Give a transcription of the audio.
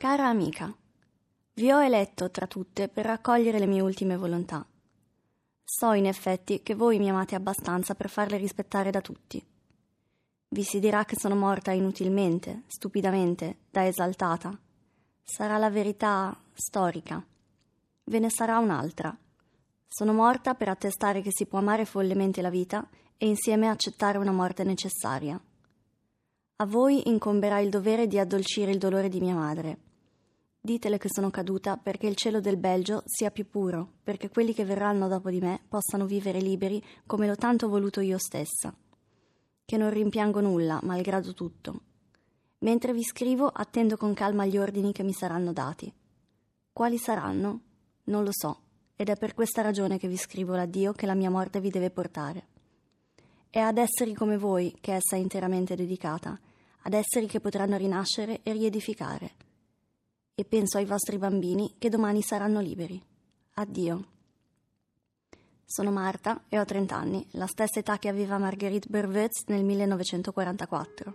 Cara amica, vi ho eletto tra tutte per raccogliere le mie ultime volontà. So in effetti che voi mi amate abbastanza per farle rispettare da tutti. Vi si dirà che sono morta inutilmente, stupidamente, da esaltata. Sarà la verità storica. Ve ne sarà un'altra. Sono morta per attestare che si può amare follemente la vita e insieme accettare una morte necessaria. A voi incomberà il dovere di addolcire il dolore di mia madre. Ditele che sono caduta perché il cielo del Belgio sia più puro, perché quelli che verranno dopo di me possano vivere liberi come l'ho tanto voluto io stessa che non rimpiango nulla, malgrado tutto. Mentre vi scrivo, attendo con calma gli ordini che mi saranno dati. Quali saranno? Non lo so, ed è per questa ragione che vi scrivo l'addio che la mia morte vi deve portare. È ad esseri come voi che essa è interamente dedicata, ad esseri che potranno rinascere e riedificare. E penso ai vostri bambini che domani saranno liberi. Addio. Sono Marta e ho 30 anni, la stessa età che aveva Marguerite Berwetz nel 1944.